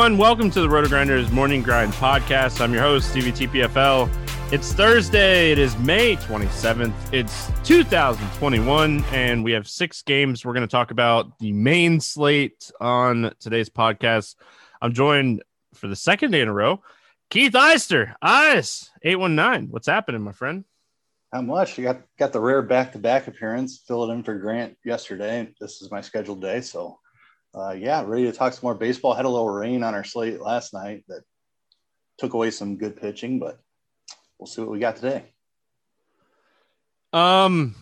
Everyone, welcome to the RotoGrinders Morning Grind Podcast. I'm your host, Stevie TPFL. It's Thursday. It is May 27th. It's 2021, and we have six games. We're going to talk about the main slate on today's podcast. I'm joined for the second day in a row. Keith Eister, Ice 819. What's happening, my friend? How much? You got got the rare back to back appearance, filled it in for Grant yesterday. This is my scheduled day, so uh, yeah, ready to talk some more baseball. Had a little rain on our slate last night that took away some good pitching, but we'll see what we got today. Um,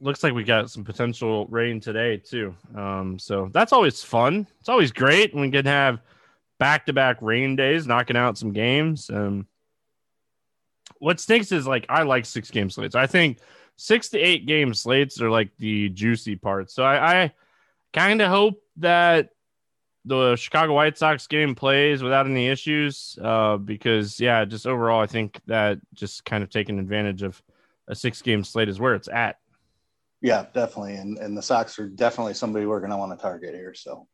looks like we got some potential rain today too. Um, so that's always fun. It's always great when we can have back to back rain days, knocking out some games. Um, what stinks is like I like six game slates. I think six to eight game slates are like the juicy parts. So I, I kind of hope that the Chicago White Sox game plays without any issues. Uh, because yeah, just overall, I think that just kind of taking advantage of a six game slate is where it's at. Yeah, definitely. And and the Sox are definitely somebody we're going to want to target here. So.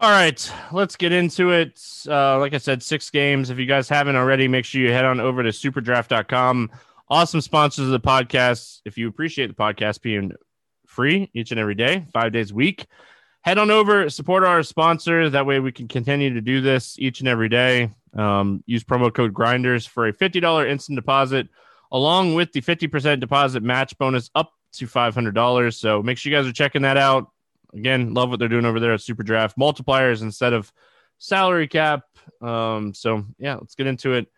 All right, let's get into it. Uh, like I said, six games. If you guys haven't already, make sure you head on over to superdraft.com. Awesome sponsors of the podcast. If you appreciate the podcast being free each and every day, five days a week, head on over, support our sponsor. That way we can continue to do this each and every day. Um, use promo code grinders for a $50 instant deposit, along with the 50% deposit match bonus up to $500. So make sure you guys are checking that out. Again, love what they're doing over there at SuperDraft multipliers instead of salary cap. Um, so yeah, let's get into it.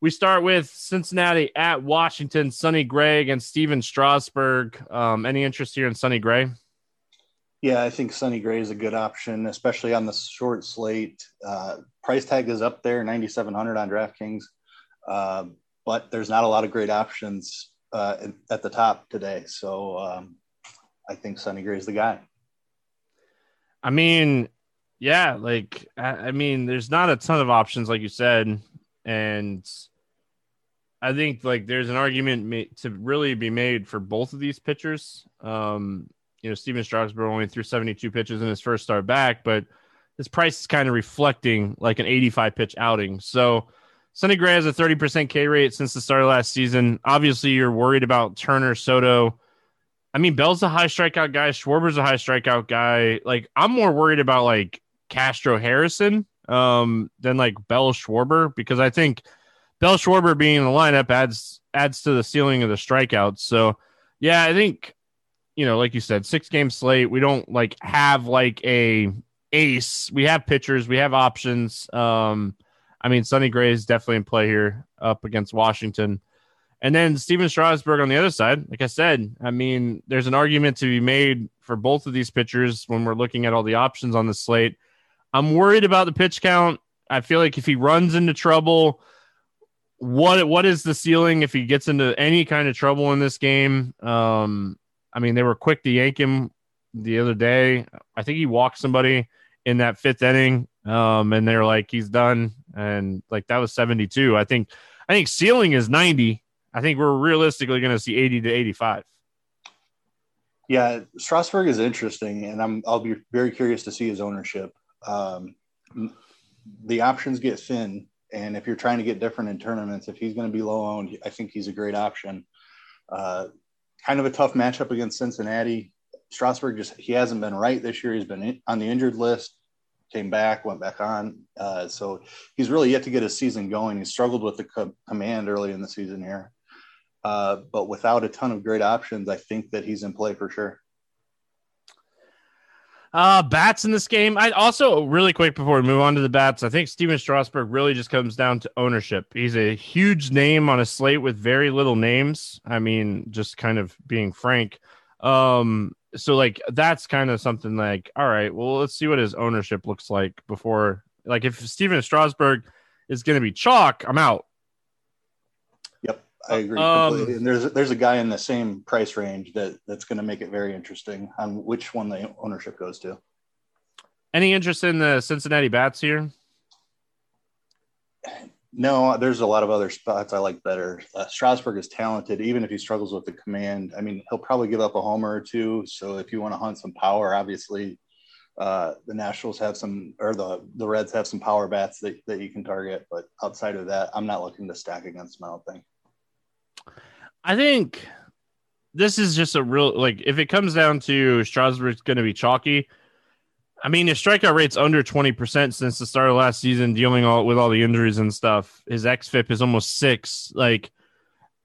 We start with Cincinnati at Washington, Sonny Gray against Stephen Strasburg. Um, any interest here in Sonny Gray? Yeah, I think Sonny Gray is a good option, especially on the short slate. Uh, price tag is up there, 9,700 on DraftKings, uh, but there's not a lot of great options uh, at the top today. So um, I think Sonny Gray is the guy. I mean, yeah, like I, I mean, there's not a ton of options, like you said. And I think like there's an argument to really be made for both of these pitchers. Um, you know, Stephen Strasburg only threw 72 pitches in his first start back, but his price is kind of reflecting like an 85 pitch outing. So Sonny Gray has a 30% K rate since the start of last season. Obviously, you're worried about Turner, Soto. I mean, Bell's a high strikeout guy. Schwarber's a high strikeout guy. Like, I'm more worried about like Castro Harrison um, than like Bell Schwarber because I think Bell Schwarber being in the lineup adds adds to the ceiling of the strikeouts. So, yeah, I think you know, like you said, six game slate. We don't like have like a ace. We have pitchers. We have options. Um, I mean, Sonny Gray is definitely in play here up against Washington. And then Stephen Strasburg on the other side, like I said, I mean, there's an argument to be made for both of these pitchers when we're looking at all the options on the slate. I'm worried about the pitch count. I feel like if he runs into trouble, what what is the ceiling if he gets into any kind of trouble in this game? Um, I mean, they were quick to yank him the other day. I think he walked somebody in that fifth inning, um, and they're like, he's done, and like that was 72. I think I think ceiling is 90. I think we're realistically going to see 80 to 85. Yeah, Strasburg is interesting, and I'm I'll be very curious to see his ownership. Um, the options get thin, and if you're trying to get different in tournaments, if he's going to be low owned, I think he's a great option. Uh, kind of a tough matchup against Cincinnati. Strasburg just he hasn't been right this year. He's been in, on the injured list, came back, went back on. Uh, so he's really yet to get his season going. He struggled with the co- command early in the season here. Uh, but without a ton of great options, I think that he's in play for sure. Uh, bats in this game. I also really quick before we move on to the bats. I think Stephen Strasburg really just comes down to ownership. He's a huge name on a slate with very little names. I mean, just kind of being frank. Um, so like that's kind of something like, all right, well, let's see what his ownership looks like before. Like if Stephen Strasburg is going to be chalk, I'm out. I agree um, completely. And there's there's a guy in the same price range that that's going to make it very interesting on which one the ownership goes to. Any interest in the Cincinnati Bats here? No, there's a lot of other spots I like better. Uh, Strasburg is talented, even if he struggles with the command. I mean, he'll probably give up a homer or two. So if you want to hunt some power, obviously, uh, the Nationals have some, or the the Reds have some power bats that, that you can target. But outside of that, I'm not looking to stack against them. I don't think. I think this is just a real like if it comes down to Strasburg's going to be chalky. I mean, his strikeout rate's under twenty percent since the start of last season, dealing all with all the injuries and stuff. His xFIP is almost six. Like,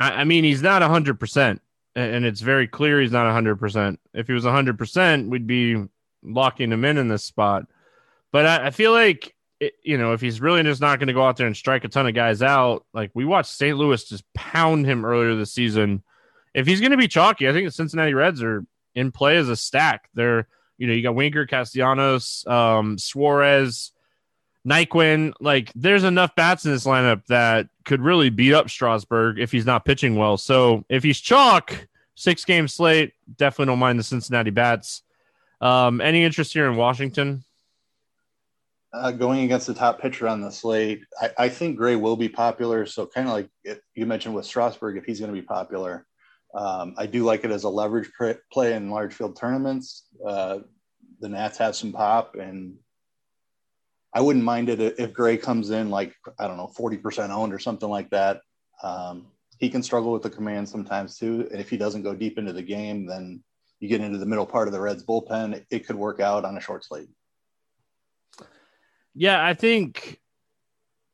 I, I mean, he's not hundred percent, and it's very clear he's not hundred percent. If he was hundred percent, we'd be locking him in in this spot. But I, I feel like it, you know, if he's really just not going to go out there and strike a ton of guys out, like we watched St. Louis just pound him earlier this season. If he's going to be chalky, I think the Cincinnati Reds are in play as a stack. They're, you know, you got Winker, Castellanos, um, Suarez, Naquin. Like, there's enough bats in this lineup that could really beat up Strasburg if he's not pitching well. So if he's chalk, six game slate, definitely don't mind the Cincinnati bats. Um, any interest here in Washington? Uh, going against the top pitcher on the slate, I, I think Gray will be popular. So kind of like it, you mentioned with Strasburg, if he's going to be popular, um, I do like it as a leverage play in large field tournaments. Uh, the Nats have some pop, and I wouldn't mind it if Gray comes in like I don't know forty percent owned or something like that. Um, he can struggle with the command sometimes too, and if he doesn't go deep into the game, then you get into the middle part of the Reds bullpen. It, it could work out on a short slate. Yeah, I think.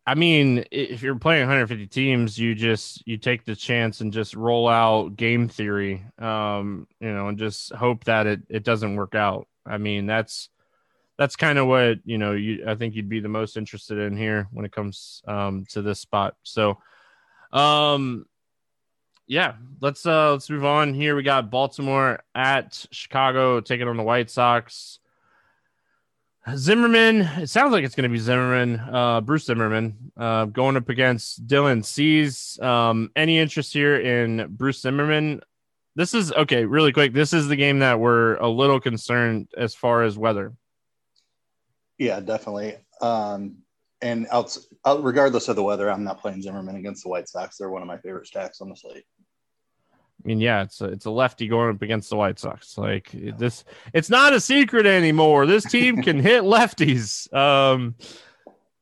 I mean, if you're playing 150 teams, you just you take the chance and just roll out game theory, um, you know, and just hope that it it doesn't work out. I mean, that's that's kind of what you know. You I think you'd be the most interested in here when it comes um, to this spot. So, um, yeah, let's uh let's move on here. We got Baltimore at Chicago taking on the White Sox. Zimmerman, it sounds like it's going to be Zimmerman, uh, Bruce Zimmerman, uh, going up against Dylan Cease. Um, any interest here in Bruce Zimmerman? This is okay, really quick. This is the game that we're a little concerned as far as weather. Yeah, definitely. Um, And out, out, regardless of the weather, I'm not playing Zimmerman against the White Sox. They're one of my favorite stacks on the slate. I mean, yeah, it's a, it's a lefty going up against the White Sox. Like this, it's not a secret anymore. This team can hit lefties. Um,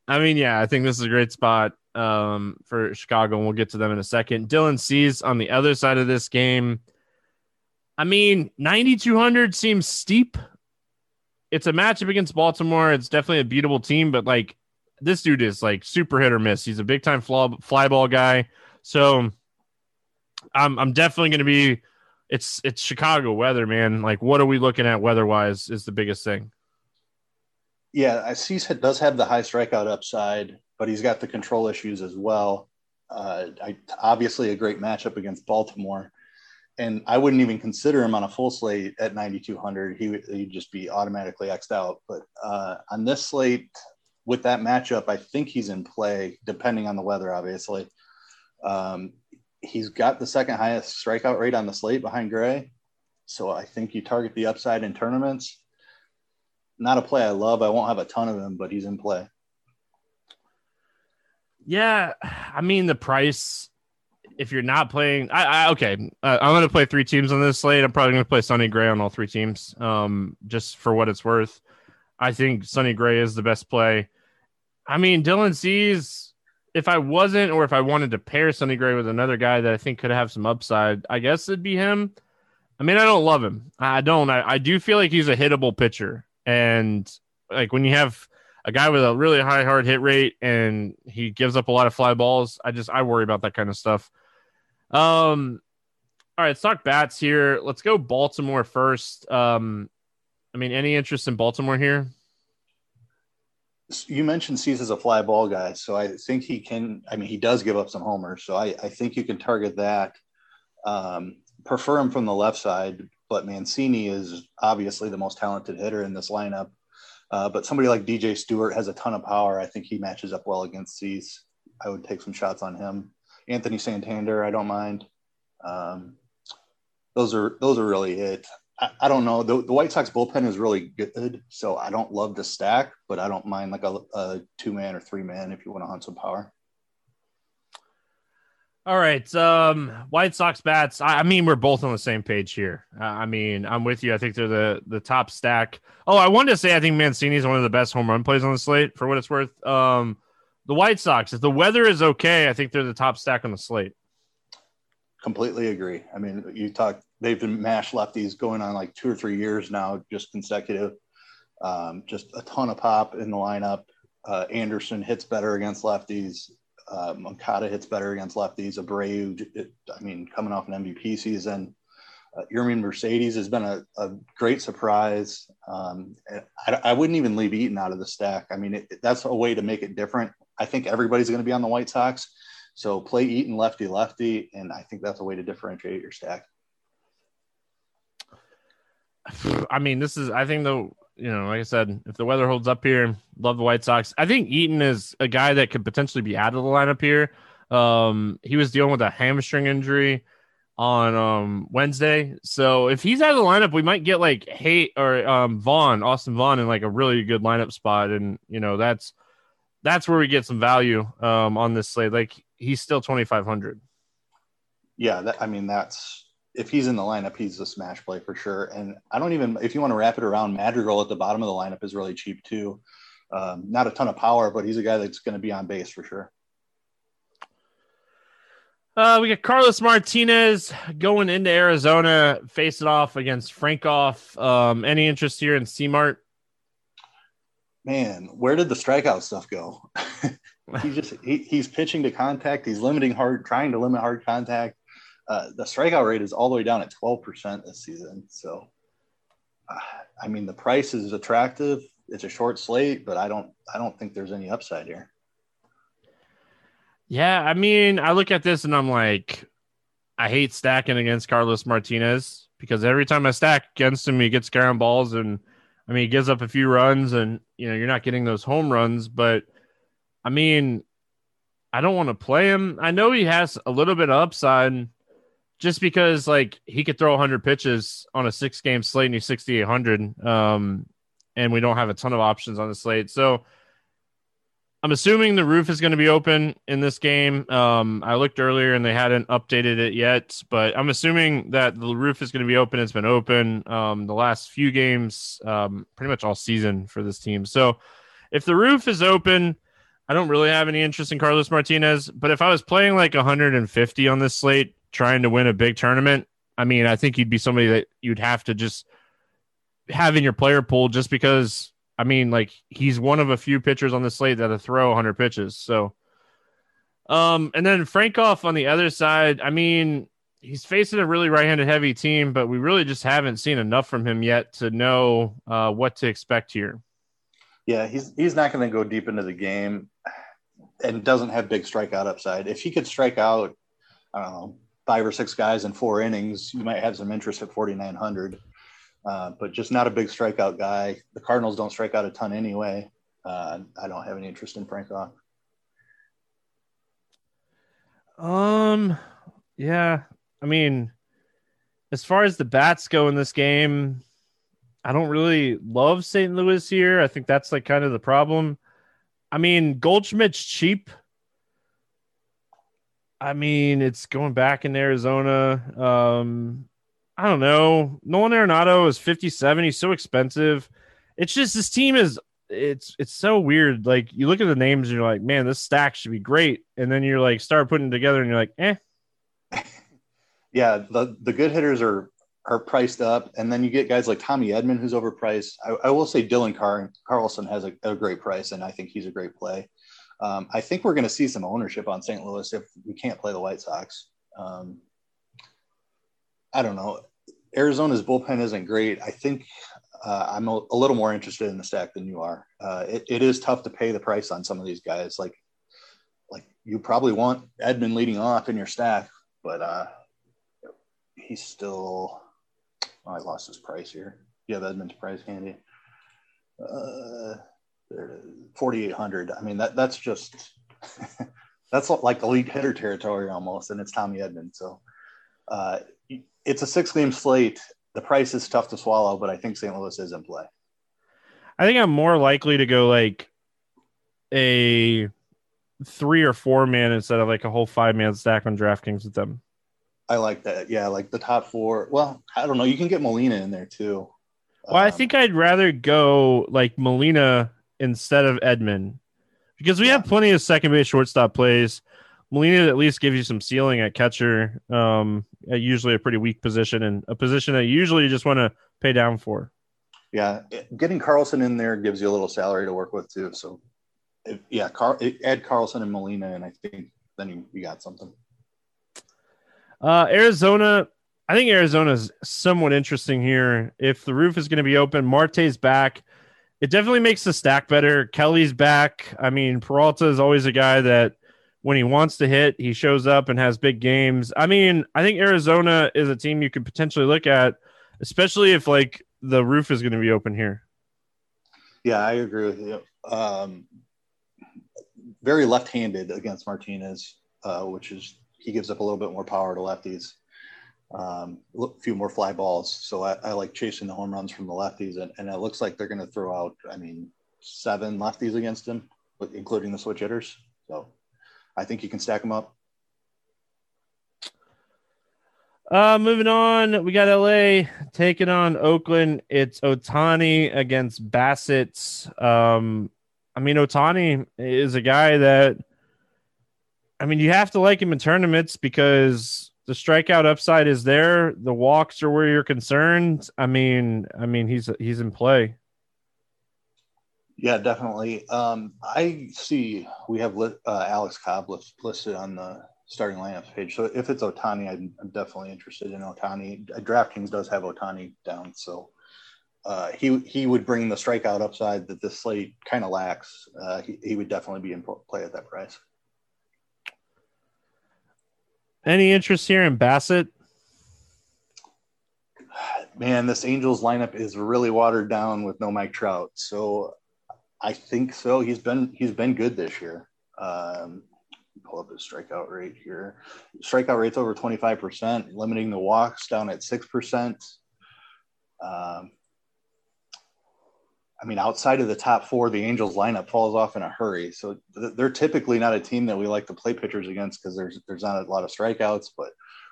I mean, yeah, I think this is a great spot um, for Chicago, and we'll get to them in a second. Dylan Cease on the other side of this game. I mean, 9,200 seems steep. It's a matchup against Baltimore. It's definitely a beatable team, but like this dude is like super hit or miss. He's a big time fly, fly ball guy. So I'm I'm definitely going to be. It's it's Chicago weather, man. Like, what are we looking at weather wise? Is the biggest thing. Yeah, I see. Does have the high strikeout upside, but he's got the control issues as well. Uh, I, obviously, a great matchup against Baltimore, and I wouldn't even consider him on a full slate at 9,200. He would he'd just be automatically xed out. But uh, on this slate, with that matchup, I think he's in play, depending on the weather, obviously. Um, he's got the second highest strikeout rate on the slate behind Gray. So I think you target the upside in tournaments. Not a play I love. I won't have a ton of him, but he's in play. Yeah, I mean the price. If you're not playing, I, I okay, uh, I'm going to play three teams on this slate. I'm probably going to play Sonny Gray on all three teams, um, just for what it's worth. I think Sonny Gray is the best play. I mean, Dylan Cease if I wasn't, or if I wanted to pair Sonny Gray with another guy that I think could have some upside, I guess it'd be him. I mean, I don't love him. I don't. I, I do feel like he's a hittable pitcher. And like when you have a guy with a really high hard hit rate and he gives up a lot of fly balls, I just I worry about that kind of stuff. Um all right, let's talk bats here. Let's go Baltimore first. Um I mean, any interest in Baltimore here? You mentioned Cease as a fly ball guy, so I think he can. I mean, he does give up some homers, so I, I think you can target that. Um, prefer him from the left side, but Mancini is obviously the most talented hitter in this lineup. Uh, but somebody like DJ Stewart has a ton of power. I think he matches up well against Cease. I would take some shots on him. Anthony Santander, I don't mind. Um, those are those are really it. I, I don't know. The, the, White Sox bullpen is really good, so I don't love the stack, but I don't mind like a, a two man or three man if you want to hunt some power. All right, um, White Sox bats. I, I, mean, we're both on the same page here. Uh, I mean, I'm with you. I think they're the the top stack. Oh, I wanted to say I think Mancini is one of the best home run plays on the slate for what it's worth. Um, the White Sox, if the weather is okay, I think they're the top stack on the slate. Completely agree. I mean, you talk they've been mash lefties going on like two or three years now, just consecutive. Um, just a ton of pop in the lineup. Uh, Anderson hits better against lefties. Uh, Moncada hits better against lefties. Abreu, it, I mean, coming off an MVP season. Uh, Mercedes has been a, a great surprise. Um, I, I, wouldn't even leave Eaton out of the stack. I mean, it, that's a way to make it different. I think everybody's going to be on the White Sox. So play Eaton lefty lefty, and I think that's a way to differentiate your stack. I mean, this is, I think, the, you know, like I said, if the weather holds up here, love the White Sox. I think Eaton is a guy that could potentially be out of the lineup here. Um, he was dealing with a hamstring injury on um Wednesday. So if he's out of the lineup, we might get like Hate or um Vaughn, Austin Vaughn in like a really good lineup spot. And you know, that's that's where we get some value um on this slate. Like he's still twenty five hundred. Yeah, that, I mean that's if he's in the lineup, he's a smash play for sure. And I don't even if you want to wrap it around Madrigal at the bottom of the lineup is really cheap too. Um, not a ton of power, but he's a guy that's going to be on base for sure. Uh, we got Carlos Martinez going into Arizona, face it off against Frankoff. Um, any interest here in C-Mart? Man, where did the strikeout stuff go? he just he, he's pitching to contact. He's limiting hard, trying to limit hard contact uh, the strikeout rate is all the way down at 12% this season. So, uh, I mean, the price is attractive. It's a short slate, but I don't, I don't think there's any upside here. Yeah, I mean, I look at this and I'm like, I hate stacking against Carlos Martinez because every time I stack against him, he gets ground balls and I mean, he gives up a few runs and you know, you're not getting those home runs, but I mean, I don't want to play him. I know he has a little bit of upside just because like he could throw 100 pitches on a six game slate and he's 6800 um and we don't have a ton of options on the slate so I'm assuming the roof is going to be open in this game. Um, I looked earlier and they hadn't updated it yet, but I'm assuming that the roof is going to be open. It's been open um, the last few games, um, pretty much all season for this team. So if the roof is open, I don't really have any interest in Carlos Martinez. But if I was playing like 150 on this slate, trying to win a big tournament, I mean, I think you'd be somebody that you'd have to just have in your player pool just because I mean, like he's one of a few pitchers on the slate that'll throw 100 pitches. So, um, and then Frankoff on the other side. I mean, he's facing a really right-handed heavy team, but we really just haven't seen enough from him yet to know uh, what to expect here. Yeah, he's he's not going to go deep into the game, and doesn't have big strikeout upside. If he could strike out, I don't know, five or six guys in four innings, you might have some interest at 4,900 uh, but just not a big strikeout guy. The Cardinals don't strike out a ton anyway. Uh, I don't have any interest in Frankoff. Um, yeah. I mean, as far as the bats go in this game, I don't really love St. Louis here. I think that's like kind of the problem. I mean, Goldschmidt's cheap. I mean, it's going back in Arizona. Um, I don't know. Nolan Arenado is 57. He's so expensive. It's just this team is it's it's so weird. Like you look at the names and you're like, man, this stack should be great. And then you're like start putting together and you're like, eh. yeah, the the good hitters are are priced up, and then you get guys like Tommy Edman who's overpriced. I, I will say Dylan Car- Carlson has a, a, great price, and I think he's a great play. Um, I think we're going to see some ownership on St. Louis if we can't play the White Sox. Um, I don't know. Arizona's bullpen isn't great. I think uh, I'm a, a, little more interested in the stack than you are. Uh, it, it is tough to pay the price on some of these guys. Like, like you probably want Edman leading off in your stack, but uh, he's still. Oh, I lost his price here. Have Edman's price handy. Uh, forty eight hundred. I mean that that's just that's like elite hitter territory almost, and it's Tommy Edman. So uh, it's a six game slate. The price is tough to swallow, but I think St. Louis is in play. I think I'm more likely to go like a three or four man instead of like a whole five man stack on DraftKings with them. I like that. Yeah, like the top four. Well, I don't know. You can get Molina in there too. Well, um, I think I'd rather go like Molina instead of Edman because we have plenty of second base shortstop plays. Molina at least gives you some ceiling at catcher, um, at usually a pretty weak position and a position that usually you usually just want to pay down for. Yeah, getting Carlson in there gives you a little salary to work with too. So, if, yeah, Car- add Carlson and Molina, and I think then you, you got something. Uh, Arizona, I think Arizona is somewhat interesting here. If the roof is going to be open, Marte's back. It definitely makes the stack better. Kelly's back. I mean, Peralta is always a guy that when he wants to hit, he shows up and has big games. I mean, I think Arizona is a team you could potentially look at, especially if like the roof is going to be open here. Yeah, I agree with you. Um, very left-handed against Martinez, uh, which is he gives up a little bit more power to lefties. Um, a few more fly balls, so I, I, like chasing the home runs from the lefties, and, and it looks like they're going to throw out. I mean, seven lefties against him, including the switch hitters. So I think you can stack them up. Uh, moving on, we got LA taking on Oakland. It's Ohtani against Bassitt. Um, I mean, Ohtani is a guy that, I mean, you have to like him in tournaments because the strikeout upside is there. The walks are where you're concerned. I mean, I mean, he's he's in play. Yeah, definitely. Um, I see we have uh, Alex Cobb listed on the starting lineups page. So if it's Ohtani, I'm, I'm definitely interested in Ohtani. DraftKings does have Ohtani down, so uh, he he would bring the strikeout upside that this slate kind of lacks. Uh, he, he would definitely be in play at that price. Any interest here in Bassitt? Man, this Angels lineup is really watered down with no Mike Trout. So I think so. He's been he's been good this year. Um, pull up his strikeout rate here. Strikeout rate's over 25%, limiting the walks down at 6%. Um, I mean, outside of the top four, the Angels lineup falls off in a hurry. So they're typically not a team that we like to play pitchers against because there's there's not a lot of strikeouts. But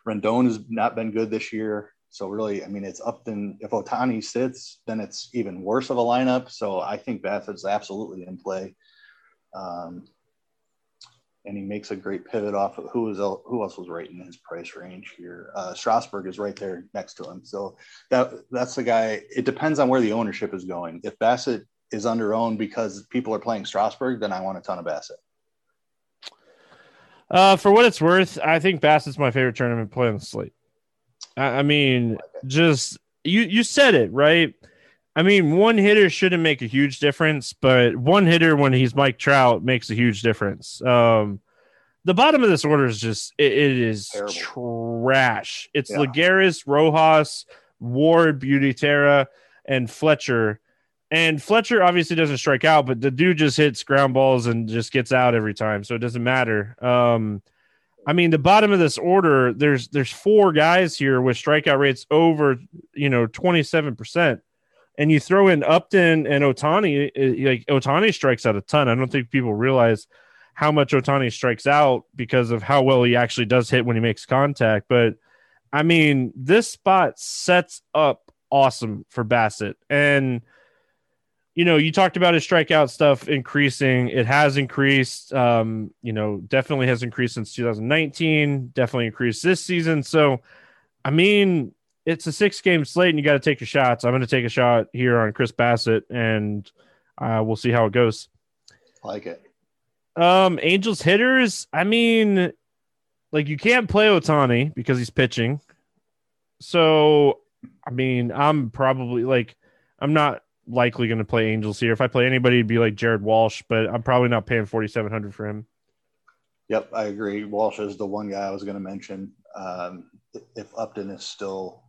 Rendon has not been good this year. So really, I mean, it's Upton. If Ohtani sits, then it's even worse of a lineup. So I think Bassitt's absolutely in play. Um, and he makes a great pivot off of who is who else was right in his price range here. Uh, Strasburg is right there next to him, so that that's the guy. It depends on where the ownership is going. If Bassitt is under owned because people are playing Strasburg, then I want a ton of Bassitt. Uh, for what it's worth, I think Bassitt's my favorite tournament play on the slate. I, I mean, just you you said it right. I mean, one hitter shouldn't make a huge difference, but one hitter when he's Mike Trout makes a huge difference. Um, the bottom of this order is just it, it is Terrible. trash. It's yeah. Lagares, Rojas, Ward, Beauty Terra, and Fletcher. And Fletcher obviously doesn't strike out, but the dude just hits ground balls and just gets out every time, so it doesn't matter. Um, I mean, the bottom of this order, there's there's four guys here with strikeout rates over you know twenty seven percent and you throw in Upton and Ohtani, eh, like Ohtani strikes out a ton. I don't think people realize how much Ohtani strikes out because of how well he actually does hit when he makes contact. But I mean, this spot sets up awesome for Bassitt. And you know, you talked about his strikeout stuff increasing. It has increased. Um, you know, definitely has increased since 2019. Definitely increased this season. So, I mean, it's a six game slate and you got to take your shots. I'm going to take a shot here on Chris Bassitt and uh, we'll see how it goes. Like it. Um, Angels hitters. I mean, like you can't play Ohtani because he's pitching. So, I mean, I'm probably like, I'm not likely going to play Angels here. If I play anybody, it'd be like Jared Walsh, but I'm probably not paying 4,700 for him. Yep, I agree. Walsh is the one guy I was going to mention. Um, if Upton is still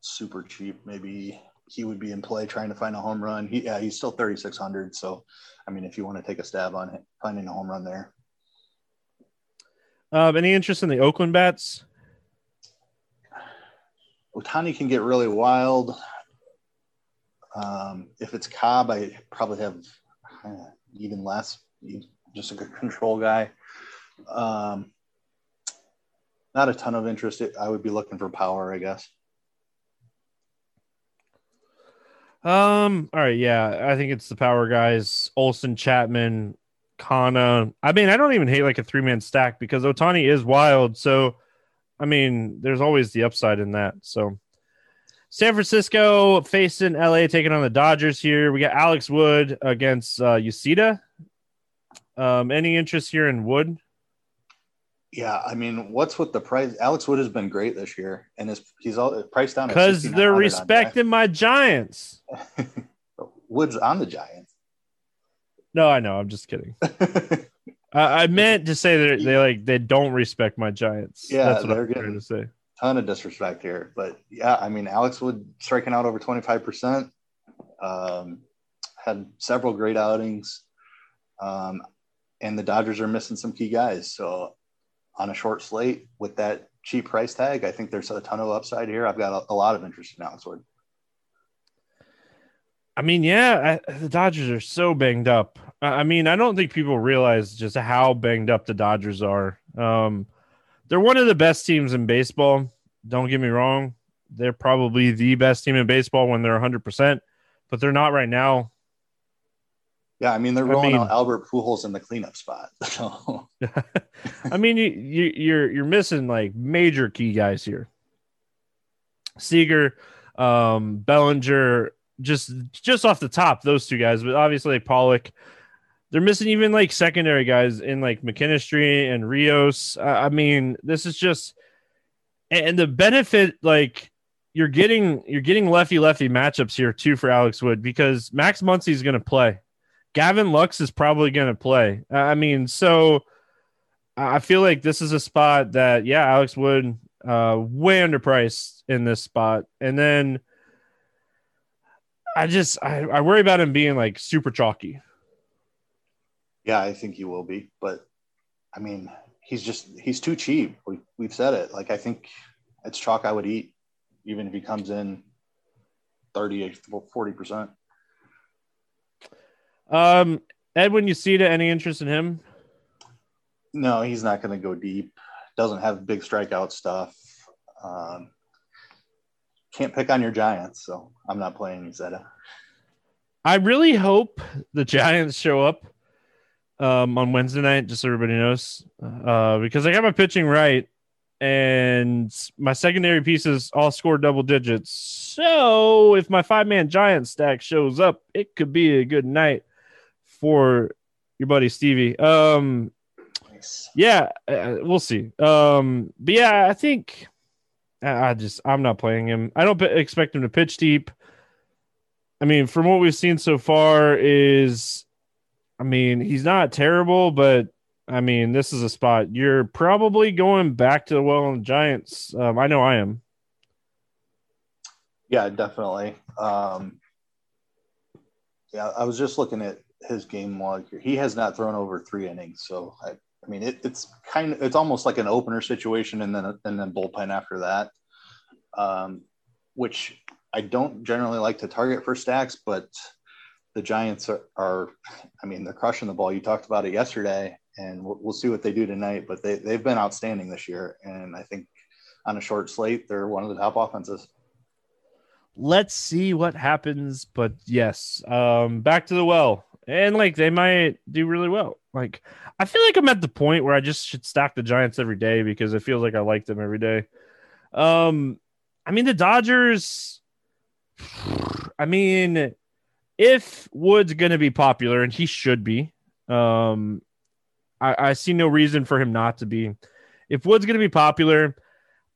super cheap. Maybe he would be in play trying to find a home run. He, yeah, he's still 3,600. So, I mean, if you want to take a stab on it, finding a home run there. Um, any interest in the Oakland bats? Ohtani can get really wild. Um, if it's Cobb, I probably have uh, even less. Just a good control guy. Um, not a ton of interest. I would be looking for power, I guess. Um. All right. Yeah, I think it's the power guys: Olson, Chapman, Canha. I mean, I don't even hate like a three man stack because Ohtani is wild. So, I mean, there's always the upside in that. So, San Francisco facing LA, taking on the Dodgers here. We got Alex Wood against uh, Yoshida. Um, any interest here in Wood? Yeah, I mean, what's with the price? Alex Wood has been great this year, and his he's all priced down because they're respecting my Giants. Wood's on the Giants. No, I know. I'm just kidding. I, I meant to say that they like they don't respect my Giants. Yeah, that's what they're I'm trying to say. Ton of disrespect here, but yeah, I mean, Alex Wood striking out over 25 percent. Um, had several great outings, um, and the Dodgers are missing some key guys. So on a short slate with that cheap price tag, I think there's a ton of upside here. I've got a, a lot of interest in Alex Wood. I mean, yeah, I, the Dodgers are so banged up. I mean, I don't think people realize just how banged up the Dodgers are. Um, they're one of the best teams in baseball. Don't get me wrong. They're probably the best team in baseball when they're 100%, but they're not right now. Yeah, I mean they're rolling I mean, out Albert Pujols in the cleanup spot. So. I mean, you, you, you're you're missing like major key guys here. Seager, um, Bellinger, just just off the top, those two guys, but obviously Pollock. They're missing even like secondary guys in like McKinstry and Rios. Uh, I mean, this is just and the benefit like you're getting you're getting lefty lefty matchups here too for Alex Wood because Max Muncy is going to play. Gavin Lux is probably going to play. I mean, so I feel like this is a spot that, yeah, Alex Wood, uh, way underpriced in this spot. And then I just, I, I worry about him being like super chalky. Yeah, I think he will be. But I mean, he's just, he's too cheap. We, we've said it. Like, I think it's chalk I would eat, even if he comes in 30, 40%. Um, Edwin, Uceta any interest in him? No, he's not going to go deep. Doesn't have big strikeout stuff. Um, can't pick on your Giants, so I'm not playing Uceta. I really hope the Giants show up um, on Wednesday night, just so everybody knows, uh, because I got my pitching right, and my secondary pieces all score double digits. So if my five man Giant stack shows up, it could be a good night for your buddy Stevie. Um, nice. yeah, uh, we'll see. Um, but yeah, I think I just I'm not playing him. I don't expect him to pitch deep. I mean, from what we've seen so far, is I mean he's not terrible, but I mean this is a spot you're probably going back to the well on the Giants. Um, I know I am. Yeah, definitely. Um, yeah, I was just looking at his game log here. He has not thrown over three innings, so I, I mean it, it's kind of it's almost like an opener situation, and then and then bullpen after that, um, which I don't generally like to target for stacks, but the Giants are, are, I mean, they're crushing the ball. You talked about it yesterday, and we'll, we'll, see what they do tonight. But they they've been outstanding this year, and I think on a short slate, they're one of the top offenses. Let's see what happens. But yes, um, back to the well, and like they might do really well. Like I feel like I'm at the point where I just should stack the Giants every day because it feels like I like them every day. Um, I mean the Dodgers I mean, if Wood's to be popular, and he should be, um, I, I see no reason for him not to be. If Wood's to be popular,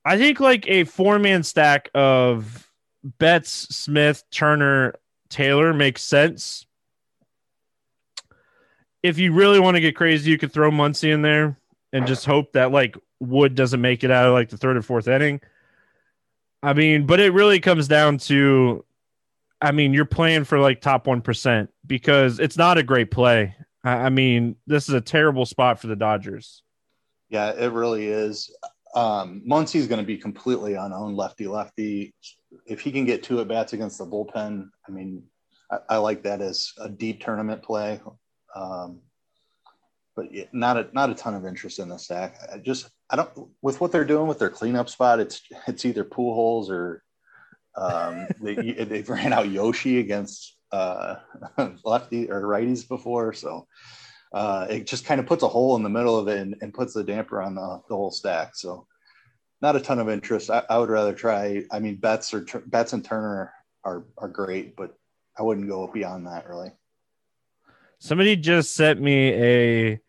I think like a four man stack of Betts, Smith, Turner, Taylor makes sense. If you really want to get crazy, you could throw Muncy in there and just hope that like Wood doesn't make it out of like the third or fourth inning. I mean, but it really comes down to I mean, you're playing for like top 1% because it's not a great play. I mean, this is a terrible spot for the Dodgers. Yeah, it really is. Um, Muncy's going to be completely unowned lefty lefty. If he can get two at bats against the bullpen, I mean, I, I like that as a deep tournament play. Um, but not a not a ton of interest in the stack. I just I don't with what they're doing with their cleanup spot. It's it's either Pujols or um, they they've ran out Yoshi against uh, lefty or righties before, so uh, it just kind of puts a hole in the middle of it and, and puts the damper on the, the whole stack. So not a ton of interest. I, I would rather try. I mean, Betts or Betts and Turner are are great, but I wouldn't go beyond that really. Somebody just sent me a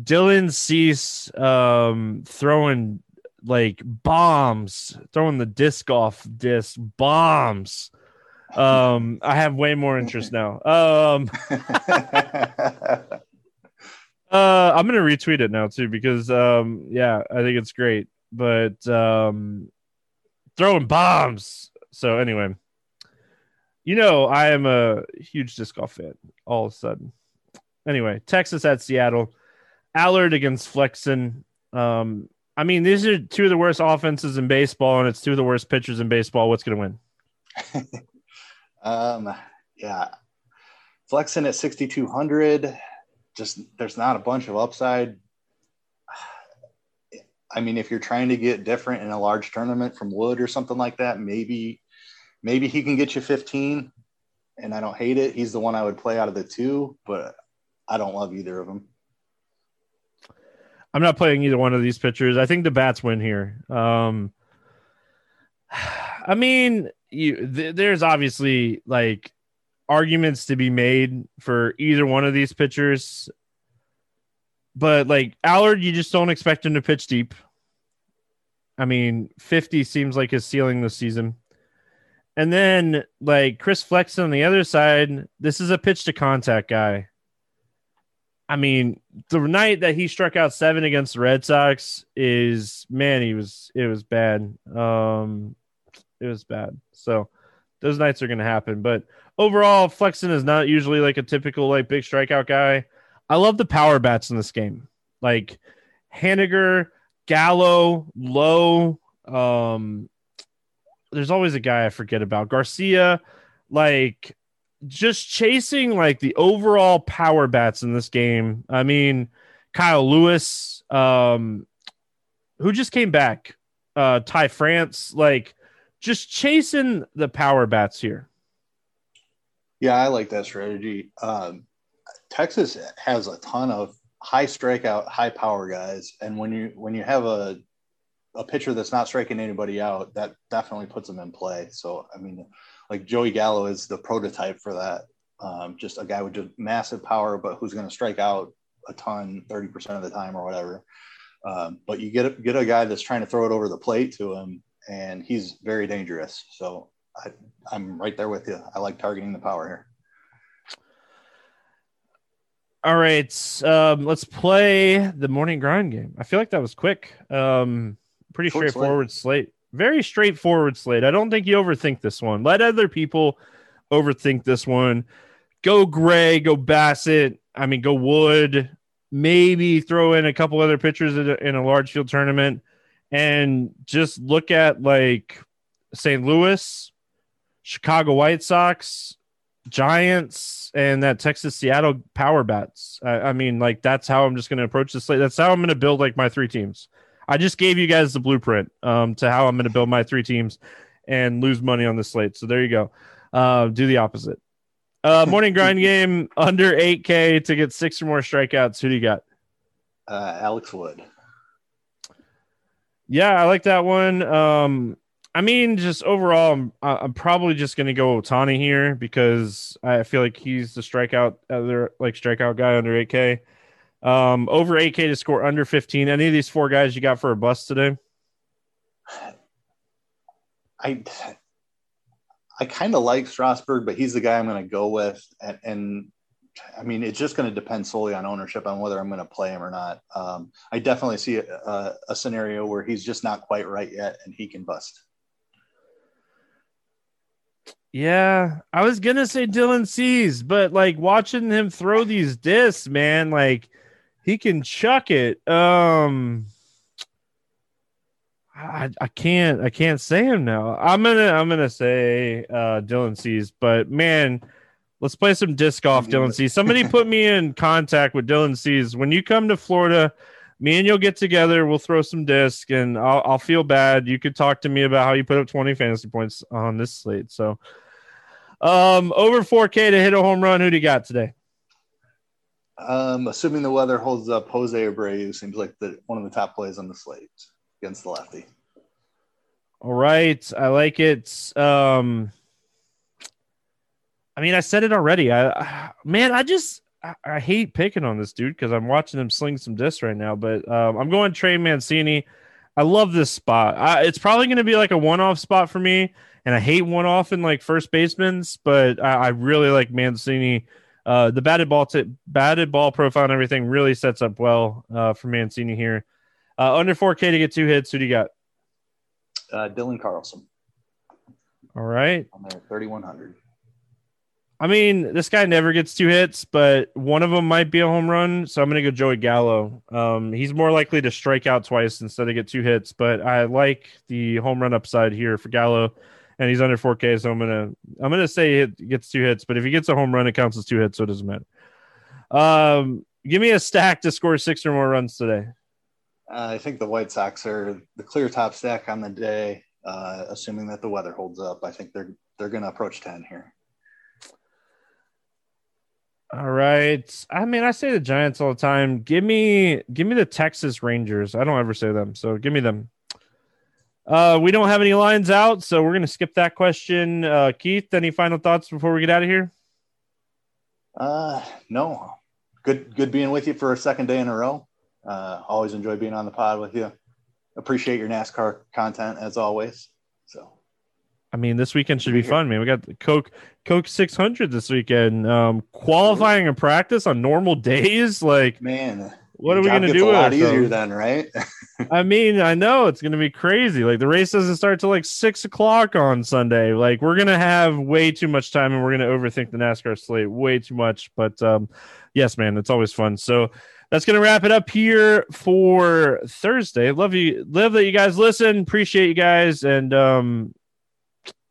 Dylan Cease um, throwing like bombs, throwing the disc off disc bombs. Um, I have way more interest now. Um, uh, I'm gonna retweet it now too because um, yeah, I think it's great. But um, throwing bombs. So anyway, you know I am a huge disc golf fan. All of a sudden, anyway, Texas at Seattle. Allard against Flexen. Um, I mean, these are two of the worst offenses in baseball, and it's two of the worst pitchers in baseball. What's going to win? um, yeah, Flexen at 6,200. Just there's not a bunch of upside. I mean, if you're trying to get different in a large tournament from Wood or something like that, maybe maybe he can get you 15. And I don't hate it. He's the one I would play out of the two, but I don't love either of them. I'm not playing either one of these pitchers. I think the bats win here. Um, I mean, you, th- there's obviously like arguments to be made for either one of these pitchers, but like Allard, you just don't expect him to pitch deep. I mean, 50 seems like his ceiling this season. And then like Chris Flexen on the other side, this is a pitch to contact guy. I mean, the night that he struck out seven against the Red Sox is man, he was it was bad. Um, it was bad. So those nights are to happen. But overall, Flexen is not usually like a typical like big strikeout guy. I love the power bats in this game, like Haniger, Gallo, Lowe. Um, there's always a guy I forget about Garcia. Like just chasing like the overall power bats in this game. I mean, Kyle Lewis, um, who just came back, uh, Ty France, like just chasing the power bats here. Yeah, I like that strategy. Um, Texas has a ton of high strikeout, high power guys, and when you when you have a a pitcher that's not striking anybody out, that definitely puts them in play. So, I mean, like Joey Gallo is the prototype for that. Um, just a guy with just massive power, but who's going to strike out a ton 30% of the time or whatever. Um, but you get a, get a guy that's trying to throw it over the plate to him, and he's very dangerous. So I, I'm right there with you. I like targeting the power here. All right, um, let's play the morning grind game. I feel like that was quick. Um, pretty Short straightforward slate. slate. Very straightforward slate. I don't think you overthink this one. Let other people overthink this one. Go Gray, go Bassitt. I mean, go Wood. Maybe throw in a couple other pitchers in a, in a large field tournament, and just look at like St. Louis, Chicago White Sox, Giants, and that Texas Seattle power bats. I, I mean, like that's how I'm just going to approach this slate. That's how I'm going to build like my three teams. I just gave you guys the blueprint um, to how I'm going to build my three teams and lose money on the slate. So there you go. Uh, do the opposite. Uh, morning grind game under 8K to get six or more strikeouts. Who do you got? Uh, Alex Wood. Yeah, I like that one. Um, I mean, just overall, I'm, I'm probably just going to go Ohtani here because I feel like he's the strikeout other like strikeout guy under 8K. Um, over 8K to score under 15. Any of these four guys you got for a bust today? I I kind of like Strasburg, but he's the guy I'm going to go with. And, and, I mean, it's just going to depend solely on ownership on whether I'm going to play him or not. Um, I definitely see a, a, scenario where he's just not quite right yet and he can bust. Yeah, I was gonna say Dylan Cease, but like watching him throw these discs, man, like he can chuck it. Um, I, I can't I can't say him now. I'm gonna I'm gonna say uh, Dylan Cease, but man, let's play some disc golf, Dylan Cease. Somebody put me in contact with Dylan Cease. When you come to Florida, me and you'll get together. We'll throw some disc, and I'll, I'll feel bad. You could talk to me about how you put up 20 fantasy points on this slate. So, um, over 4K to hit a home run. Who do you got today? Um, assuming the weather holds up, Jose Abreu seems like the one of the top plays on the slate against the lefty. All right, I like it. Um, I mean, I said it already. I, man, I just I, I hate picking on this dude because I'm watching him sling some discs right now. But um, I'm going Trey Mancini. I love this spot. I, it's probably going to be like a one-off spot for me, and I hate one-off in like first baseman's, but I, I really like Mancini uh, the batted ball t- batted ball profile and everything really sets up well uh, for Mancini here. Uh, under 4K to get two hits. Who do you got? Uh, Dylan Carlson. All right. On there, 3,100. I mean, this guy never gets two hits, but one of them might be a home run. So I'm going to go Joey Gallo. Um, he's more likely to strike out twice instead of get two hits, but I like the home run upside here for Gallo and he's under 4K. So I'm gonna I'm gonna say he gets two hits, but if he gets a home run, it counts as two hits, so it doesn't matter. Um, give me a stack to score six or more runs today. Uh, I think the White Sox are the clear top stack on the day, uh, assuming that the weather holds up. I think they're they're going to approach ten here. All right. I mean, I say the Giants all the time. Give me give me the Texas Rangers. I don't ever say them, so give me them. Uh, we don't have any lines out, so we're going to skip that question. Uh, Keith, any final thoughts before we get out of here? Uh, no. Good, good being with you for a second day in a row. Uh, always enjoy being on the pod with you. Appreciate your NASCAR content as always. So, I mean, this weekend should be fun, man. We got the Coke Coke 600 this weekend. Um, qualifying and practice on normal days, like man what are we going to do? A lot easier then, right? I mean, I know it's going to be crazy. Like the race doesn't start till like six o'clock on Sunday. Like we're going to have way too much time, and we're going to overthink the NASCAR slate way too much. But um, yes, man, it's always fun. So that's going to wrap it up here for Thursday. Love you, love that you guys listen. Appreciate you guys, and um,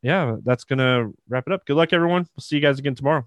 yeah, that's gonna wrap it up. Good luck, everyone. We'll see you guys again tomorrow.